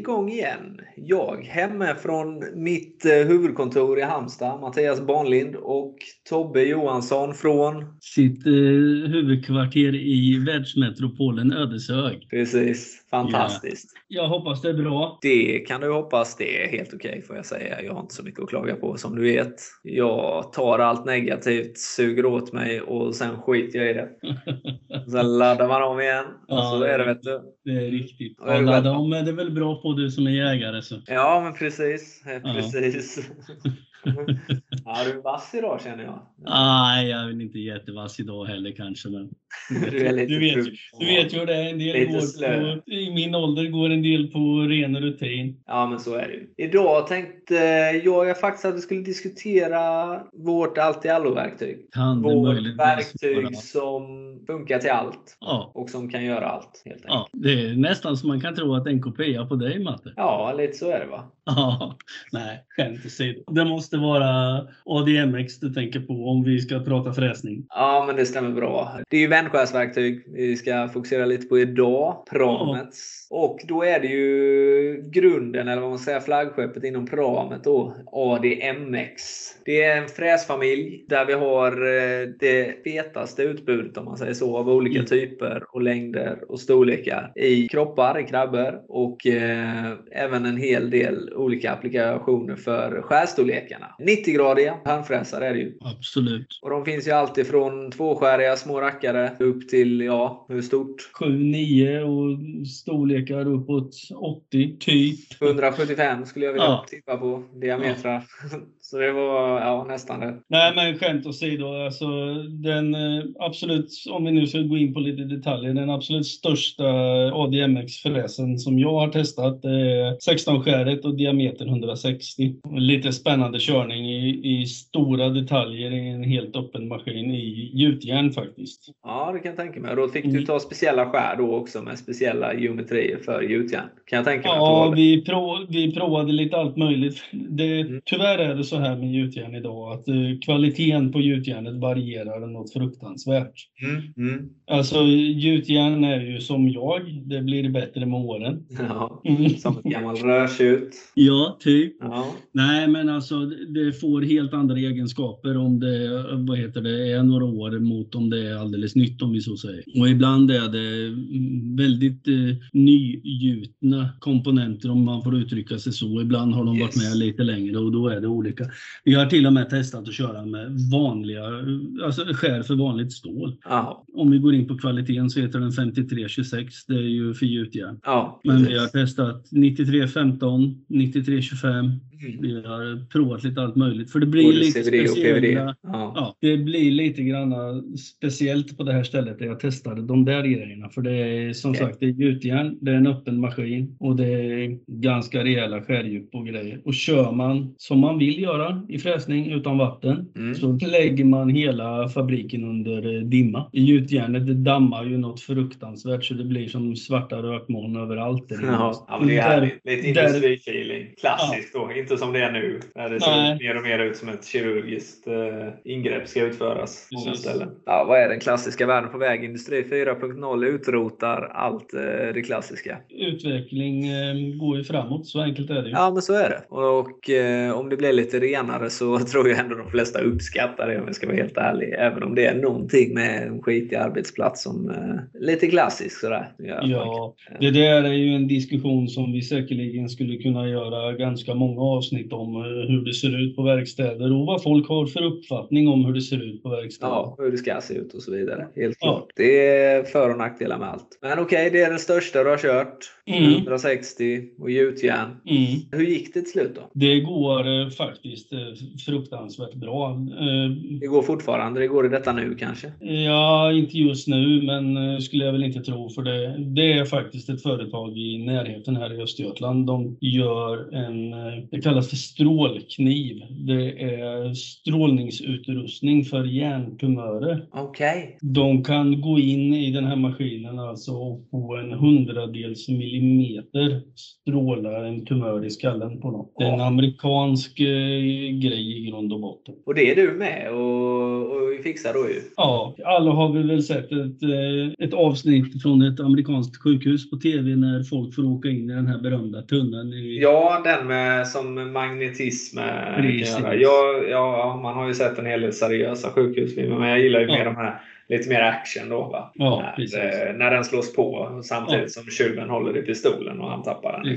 igång igen. Jag hemma från mitt eh, huvudkontor i Halmstad, Mattias Barnlind och Tobbe Johansson från sitt eh, huvudkvarter i världsmetropolen Ödeshög. Precis. Fantastiskt. Ja. Jag hoppas det är bra. Det kan du hoppas. Det är helt okej okay, får jag säga. Jag har inte så mycket att klaga på som du vet. Jag tar allt negativt, suger åt mig och sen skiter jag i det. sen laddar man om igen. Och så är det vet du. Det är riktigt. Ja, ladda om är det väl bra på du som är jägare. Så. Ja, men precis. Precis. ja, du är vass idag känner jag. Nej, jag är inte jättevass idag heller kanske. Men... du, lite du, vet, du vet ju hur det är. En del går på, I min ålder går en del på ren rutin. Ja, men så är det ju. Idag tänkte jag faktiskt att vi skulle diskutera vårt allt i allo-verktyg. Vårt verktyg som funkar till allt. Ja. Och som kan göra allt. Helt enkelt. Ja, det är nästan så man kan tro att det är en kopia på dig, Matte. Ja, lite så är det va? Ja, nej, skämt åsido. Det måste vara ADMX du tänker på om vi ska prata fräsning. Ja, men det stämmer bra. Det är ju vändskärsverktyg vi ska fokusera lite på idag. Pramets. Ja. Och då är det ju grunden, eller vad man säger, flaggskeppet inom Pramet då, ADMX. Det är en fräsfamilj där vi har eh, det fetaste utbudet om man säger så av olika mm. typer och längder och storlekar i kroppar, i krabbor och eh, även en hel del olika applikationer för skärstorlekarna. 90-gradiga handfräsar är det ju. Absolut. Och de finns ju alltid från tvåskäriga små rackare upp till, ja, hur stort? 7-9 och storlekar uppåt 80 typ. 175 skulle jag vilja ja. tippa på diametrar. Ja. Så det var ja, nästan det. Nej, men skämt åsido. Alltså, den eh, absolut, om vi nu ska gå in på lite detaljer, den absolut största ADMX-fräsen som jag har testat är 16-skäret och diameter 160. Lite spännande körning i, i stora detaljer i en helt öppen maskin i gjutjärn faktiskt. Ja, det kan jag tänka mig. Då fick du mm. ta speciella skär då också med speciella geometrier för gjutjärn. Kan jag tänka mig. Ja, vi, prov, vi provade lite allt möjligt. Det, mm. Tyvärr är det så här med gjutjärn idag att uh, kvaliteten på gjutjärnet varierar något fruktansvärt. Mm, mm. Alltså gjutjärn är ju som jag, det blir bättre med åren. Ja, mm. som ett gammalt rödtjut. ja, typ. Ja. Nej, men alltså det får helt andra egenskaper om det, vad heter det är några år mot om det är alldeles nytt om vi så säger. Och ibland är det väldigt eh, nygjutna komponenter om man får uttrycka sig så. Ibland har de yes. varit med lite längre och då är det olika. Vi har till och med testat att köra med vanliga, alltså skär för vanligt stål. Ja. Om vi går in på kvaliteten så heter den 5326. Det är ju för gjutjärn. Ja, Men vi har testat 9315, 9325. Mm. Vi har provat lite allt möjligt. För det blir Både lite speciella. Ja. ja. det blir lite grann speciellt på det här stället där jag testade de där grejerna. För det är som okay. sagt det är gjutjärn, det är en öppen maskin och det är ganska rejäla skärdjup och grejer. Och kör man som man vill göra i fräsning utan vatten mm. så lägger man hela fabriken under eh, dimma. I gjutjärnet det dammar ju något fruktansvärt så det blir som svarta rökmoln överallt. Ja, ja men det är härligt. Lite industrifeeling. Klassiskt ja. då, inte som det är nu. När det ser mer och mer ut som ett kirurgiskt uh, ingrepp ska utföras på många ställen. Ja, vad är den klassiska världen på väg? Industri 4.0 utrotar allt uh, det klassiska. Utveckling uh, går ju framåt, så enkelt är det ju. Ja, men så är det. Och om det blir lite renare så tror jag ändå de flesta uppskattar det om jag ska vara helt ärlig. Även om det är någonting med en skitig arbetsplats som eh, lite klassisk sådär. Ja, det där är ju en diskussion som vi säkerligen skulle kunna göra ganska många avsnitt om eh, hur det ser ut på verkstäder och vad folk har för uppfattning om hur det ser ut på verkstäder. Ja, hur det ska se ut och så vidare. Helt ja. klart. Det är för och nackdelar med allt. Men okej, okay, det är den största du har kört. Mm. 160 och gjutjärn. Mm. Hur gick det till slut då? Det går eh, faktiskt eh, fruktansvärt bra. Eh, det går fortfarande? Det går i detta nu kanske? Ja, inte just nu, men eh, skulle jag väl inte tro. För det, det är faktiskt ett företag i närheten här i Östergötland. De gör en, det kallas för strålkniv. Det är strålningsutrustning för hjärntumörer. Okej. Okay. De kan gå in i den här maskinen alltså och på en hundradels millimeter stråla en tumör i skallen på något. Det är en amerikansk grej i grund och botten. Och det är du med och, och fixar då ju? Ja, alla har vi väl sett ett, eh, ett avsnitt från ett amerikanskt sjukhus på TV när folk får åka in i den här berömda tunneln. I... Ja, den med som magnetism. Ja, ja, man har ju sett en hel del seriösa sjukhusfilmer men jag gillar ju ja. mer de här lite mer action då. Va? Ja, när, när den slås på samtidigt ja. som tjuven håller i pistolen och han tappar den.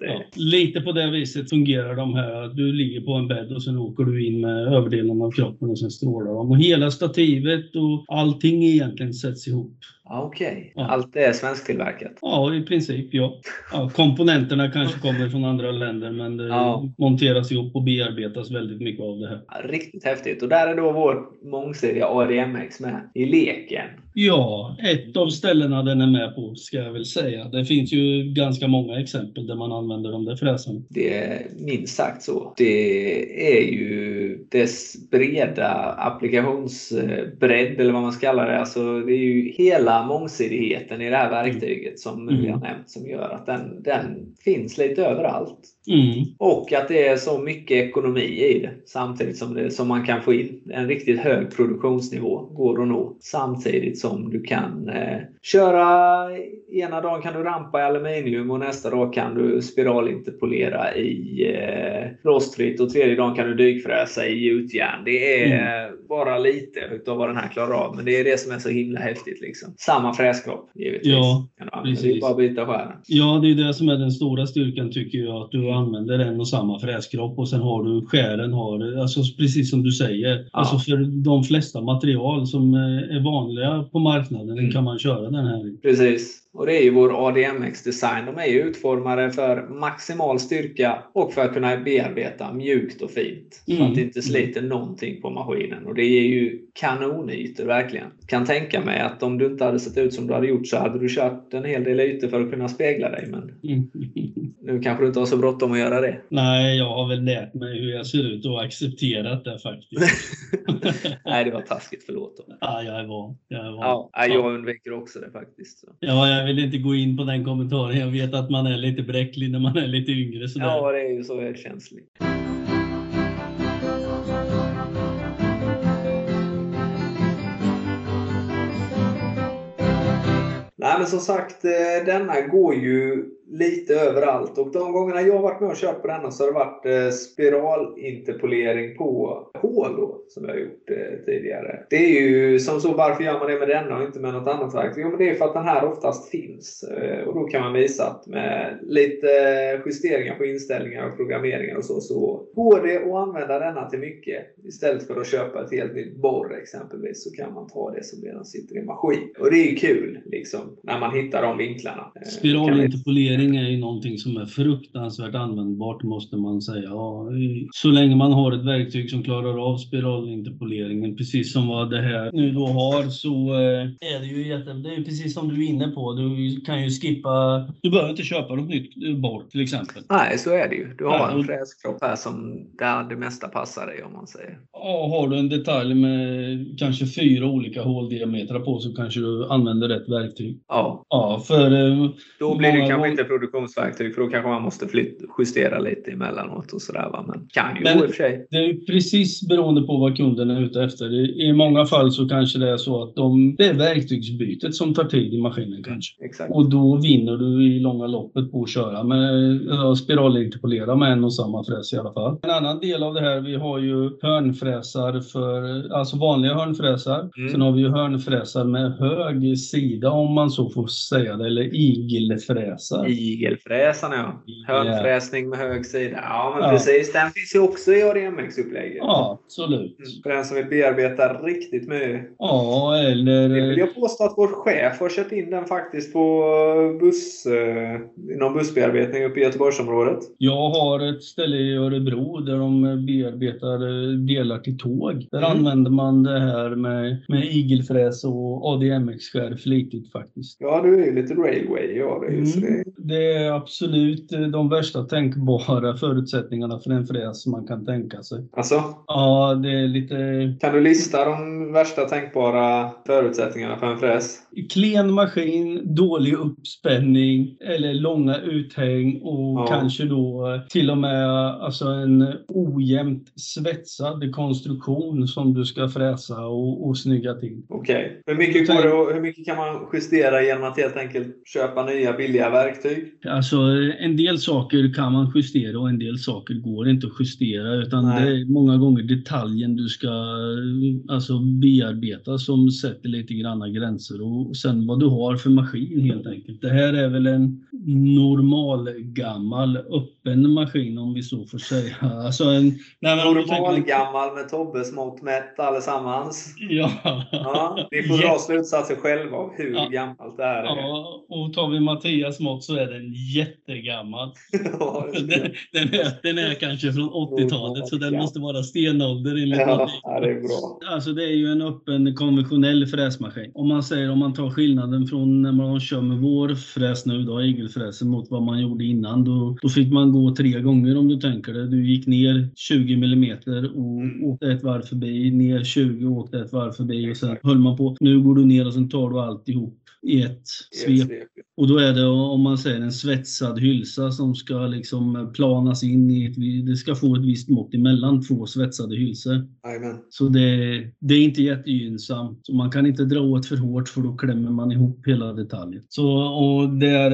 Ja. Lite på det viset fungerar de här. Du ligger på en bädd och sen åker du in med överdelen av kroppen och sen strålar de. Och hela stativet och allting egentligen sätts ihop. Okej, okay. allt är svensktillverkat? Ja, i princip ja. ja. Komponenterna kanske kommer från andra länder men det ja. monteras ihop och bearbetas väldigt mycket av det här. Ja, riktigt häftigt. Och där är då vår mångsidiga ADMX med i leken. Ja, ett av ställena den är med på ska jag väl säga. Det finns ju ganska många exempel där man använder de där fräsen. Det är minst sagt så. Det är ju dess breda applikationsbredd eller vad man ska kalla det. Alltså, det är ju hela mångsidigheten i det här verktyget som mm. vi har nämnt som gör att den, den finns lite överallt. Mm. Och att det är så mycket ekonomi i det samtidigt som, det, som man kan få in en riktigt hög produktionsnivå går att nå samtidigt som du kan eh, köra ena dagen kan du rampa i aluminium och nästa dag kan du spiralinterpolera i eh, rostfritt och tredje dagen kan du dykfräsa i gjutjärn. Det är mm. bara lite utav vad den här klarar av men det är det som är så himla häftigt. Liksom. Samma fräskropp givetvis. Ja, precis. Det är bara att byta skären. Ja, det är det som är den stora styrkan tycker jag. Att du använder en och samma fräskropp och sen har du skären har, alltså precis som du säger. Ja. Alltså för de flesta material som är vanliga på marknaden mm. kan man köra den här i. Precis. Och det är ju vår ADMX-design. De är ju utformade för maximal styrka och för att kunna bearbeta mjukt och fint. Så mm. att det inte sliter någonting på maskinen. Och det ger ju kanonytor verkligen. Kan tänka mig att om du inte hade sett ut som du hade gjort så hade du kört en hel del ytor för att kunna spegla dig. Men mm. nu kanske du inte har så bråttom att göra det. Nej, jag har väl lärt mig hur jag ser ut och accepterat det faktiskt. Nej, det var taskigt. Förlåt. Ja, jag är van. Jag, är van. Ja, jag undviker också det faktiskt. Så. Ja, jag vill inte gå in på den kommentaren. Jag vet att man är lite bräcklig när man är lite yngre. Sådär. Ja, det är ju så känsligt. Nej, men som sagt, eh, denna går ju lite överallt. Och de gångerna jag har varit med och kört på denna så har det varit eh, spiralinterpolering på hål då, som jag har gjort eh, tidigare. Det är ju som så, varför gör man det med denna och inte med något annat verktyg? Jo, men det är för att den här oftast finns. Eh, och då kan man visa att med lite justeringar på inställningar och programmeringar och så, så går det att använda denna till mycket. Istället för att köpa ett helt nytt borr exempelvis så kan man ta det som redan sitter i maskin. Och det är ju kul liksom, när man hittar de vinklarna. Eh, spiralinterpolering Sortering är ju någonting som är fruktansvärt användbart måste man säga. Ja, så länge man har ett verktyg som klarar av spiralinterpoleringen, precis som vad det här nu då har, så eh, är det ju jätte... Det är ju precis som du är inne på. Du kan ju skippa... Du behöver inte köpa något nytt borr till exempel. Nej, så är det ju. Du har ja, en fräskropp här som där det mesta passar dig om man säger. Ja, har du en detalj med kanske fyra olika håldiametrar på så kanske du använder rätt verktyg. Ja. Ja, för... Eh, då blir det kanske inte produktionsverktyg för då kanske man måste flytta, justera lite emellanåt och sådär. Va? Men kan ju Men i och för sig. Det är precis beroende på vad kunden är ute efter. I många fall så kanske det är så att de, det är verktygsbytet som tar tid i maskinen kanske. Exakt. Och då vinner du i långa loppet på att köra med spiralinterpolera med en och samma fräs i alla fall. En annan del av det här, vi har ju hörnfräsar för, alltså vanliga hörnfräsar. Mm. Sen har vi ju hörnfräsar med hög sida om man så får säga det, eller igelfräsar. Igelfräsarna ja. Hörnfräsning med hög sida. Ja, men ja. precis. Den finns ju också i ADMX-upplägget. Ja, absolut. Mm. För den som vill bearbeta riktigt mycket. Ja, eller... Det vill jag påstå att vår chef har köpt in den faktiskt på buss, eh, någon bussbearbetning uppe i Göteborgsområdet. Jag har ett ställe i Örebro där de bearbetar eh, delar till tåg. Där mm. använder man det här med, med igelfräs och ADMX-skär flitigt faktiskt. Ja, du är ju lite railway. Ja, det är mm det är absolut de värsta tänkbara förutsättningarna för en fräs man kan tänka sig. Alltså? Ja, det är lite... Kan du lista de värsta tänkbara förutsättningarna för en fräs? Klen maskin, dålig uppspänning eller långa uthäng och ja. kanske då till och med alltså en ojämnt svetsad konstruktion som du ska fräsa och, och snygga till. Okej. Okay. Hur, hur mycket kan man justera genom att helt enkelt köpa nya billiga verktyg? Alltså en del saker kan man justera och en del saker går inte att justera utan Nej. det är många gånger detaljen du ska alltså, bearbeta som sätter lite granna gränser och sen vad du har för maskin helt enkelt. Det här är väl en normal gammal öppen maskin om vi så får säga. Alltså en, nej, normal gammal med Tobbes mått mätt allesammans. Ja. ja. Ni får dra slutsatser själva av hur ja. gammalt det här är. Ja, och tar vi Mattias mått så är den jättegammal. ja, den, den, är, den är kanske från 80-talet så den måste vara stenålder enligt ja, ja, det är bra. Alltså det är ju en öppen konventionell fräsmaskin. Om man säger om man tar skillnaden från när man kör med vår fräs nu då, igelfräsen mot vad man gjorde innan. Då, då fick man gå tre gånger om du tänker det. Du gick ner 20 mm och mm. åkte ett varv förbi, ner 20 och åkte ett varv förbi och sen höll man på. Nu går du ner och sen tar du alltihop i ett svep. Och då är det om man säger en svetsad hylsa som ska liksom planas in i ett, det ska få ett visst mått emellan två svetsade hylsor. Amen. Så det, det är inte jättegynnsamt. Så man kan inte dra åt för hårt för då klämmer man ihop hela detaljen. Så, och det är,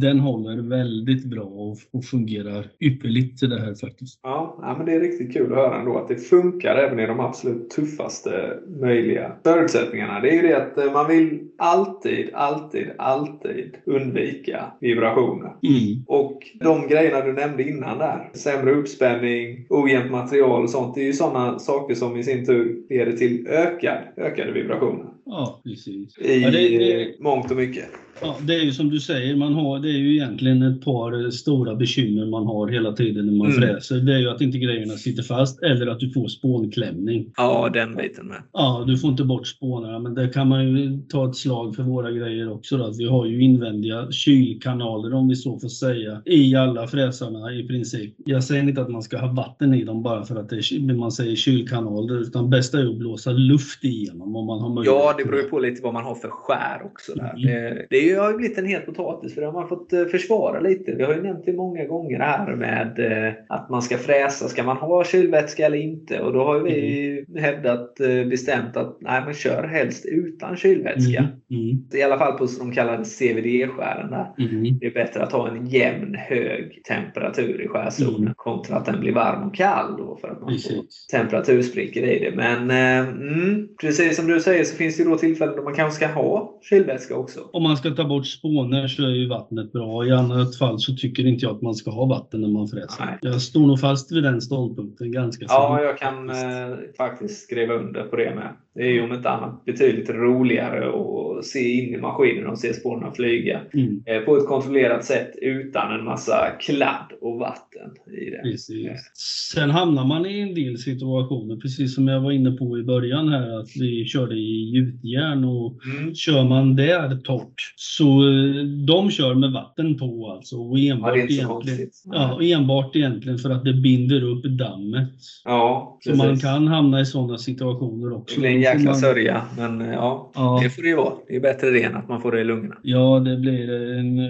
den håller väldigt bra och, och fungerar ypperligt till det här faktiskt. Ja, ja, men det är riktigt kul att höra ändå att det funkar även i de absolut tuffaste möjliga förutsättningarna. Det är ju det att eh, man vill alltid, alltid, alltid undvika vibrationer. Mm. Och de grejerna du nämnde innan där, sämre uppspänning, ojämnt material och sånt, det är ju sådana saker som i sin tur leder till ökad, ökade vibrationer. Ja, precis. I ja, det, det, mångt och mycket. Ja, det är ju som du säger, man har, det är ju egentligen ett par stora bekymmer man har hela tiden när man mm. fräser. Det är ju att inte grejerna sitter fast eller att du får spånklämning. Ja, den biten med. Ja, du får inte bort spånarna, men där kan man ju ta ett slag för våra grejer också. Då. Vi har ju invändiga kylkanaler om vi så får säga i alla fräsarna i princip. Jag säger inte att man ska ha vatten i dem bara för att det är, man säger kylkanaler, utan bästa är att blåsa luft igenom om man har möjlighet. Ja, det beror ju på lite vad man har för skär också. Där. Mm. Det, det ju, har ju blivit en het potatis för det har man fått eh, försvara lite. Vi har ju nämnt det många gånger här med eh, att man ska fräsa. Ska man ha kylvätska eller inte? Och då har vi mm. hävdat eh, bestämt att nej, men kör helst utan kylvätska. Mm. Mm. I alla fall på de kallade CVD-skären. Mm. Det är bättre att ha en jämn hög temperatur i skärzonen mm. kontra att den blir varm och kall. Då för att man Precis. får temperatursprickor i det. Men mm, precis som du säger så finns det då tillfällen då man kanske ska ha kylvätska också. Om man ska ta bort spåner så är ju vattnet bra. I annat fall så tycker inte jag att man ska ha vatten när man fräser. Nej. Jag står nog fast vid den ståndpunkten ganska Ja, jag kan eh, faktiskt skriva under på det med. Det är ju om inte annat betydligt roligare att se in i maskinen och se spåren flyga mm. Eh, på ett kontrollerat sätt utan en massa kladd och vatten i det. Precis. Sen hamnar man i en del situationer, precis som jag var inne på i början här, att vi körde i gjutjärn och mm. kör man där torrt så eh, de kör med vatten på alltså. Och enbart, ja, egentligen, ja, enbart egentligen för att det binder upp dammet. Ja, så man kan hamna i sådana situationer också. Det jäkla man... sörja, men eh, ja, ja, det får det ju vara. Det är bättre det än att man får det i lungorna. Ja, det blir en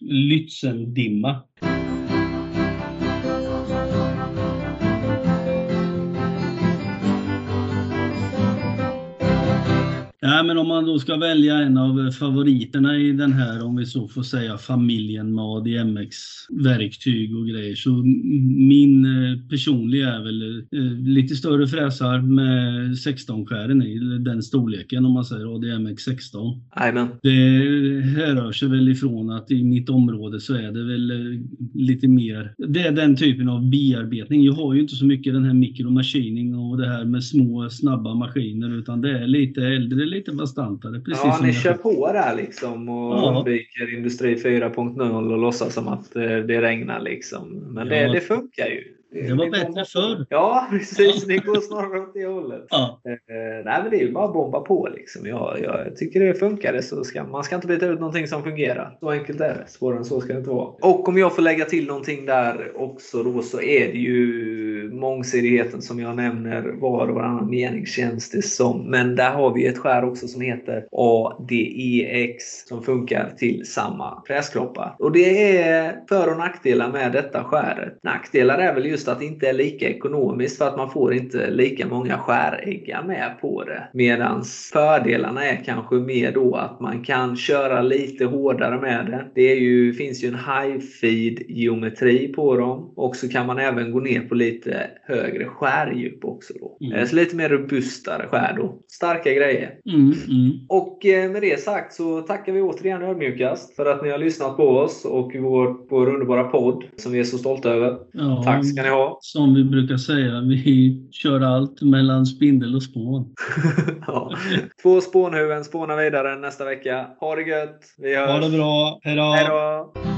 Lützendimma. Nej, men om man då ska välja en av favoriterna i den här, om vi så får säga, familjen med ADMX-verktyg och grejer. Så min eh, personliga är väl eh, lite större fräsar med 16-skären i, den storleken om man säger ADMX 16. Amen. Det härrör sig väl ifrån att i mitt område så är det väl eh, lite mer, det är den typen av bearbetning. Jag har ju inte så mycket den här mikromaskining och det här med små snabba maskiner utan det är lite äldre lite bastantare. Precis ja, ni kör på där liksom och ja. undviker Industri 4.0 och låtsas som att eh, det regnar liksom. Men det, ja. det funkar ju. Det var bättre förr. Ja, precis. Det går snarare åt det hållet. Ja. Eh, nej, men det är ju bara att bomba på. Liksom. Jag, jag tycker det funkar. Så ska, man ska inte byta ut någonting som fungerar. Så enkelt är det. Svårare än så ska det inte vara. Och om jag får lägga till någonting där också då så är det ju mångsidigheten som jag nämner. Var och varannan mening känns det som. Men där har vi ett skär också som heter ADEX som funkar till samma fräskroppar. Och det är för och nackdelar med detta skäret. Nackdelar är väl just att det inte är lika ekonomiskt för att man får inte lika många skäräggar med på det. Medans fördelarna är kanske mer då att man kan köra lite hårdare med det. Det ju, finns ju en high feed geometri på dem och så kan man även gå ner på lite högre skärdjup också. Då. Mm. Eh, så lite mer robustare skär då. Starka grejer. Mm, mm. Och eh, med det sagt så tackar vi återigen ödmjukast för att ni har lyssnat på oss och vår, vår underbara podd som vi är så stolta över. Ja, Tack ska ni ha! Som vi brukar säga, vi kör allt mellan spindel och spån. ja. Två spånhuvuden spånar vidare nästa vecka. Ha det gött! Vi hörs! Ha det bra! Hejdå! Hejdå.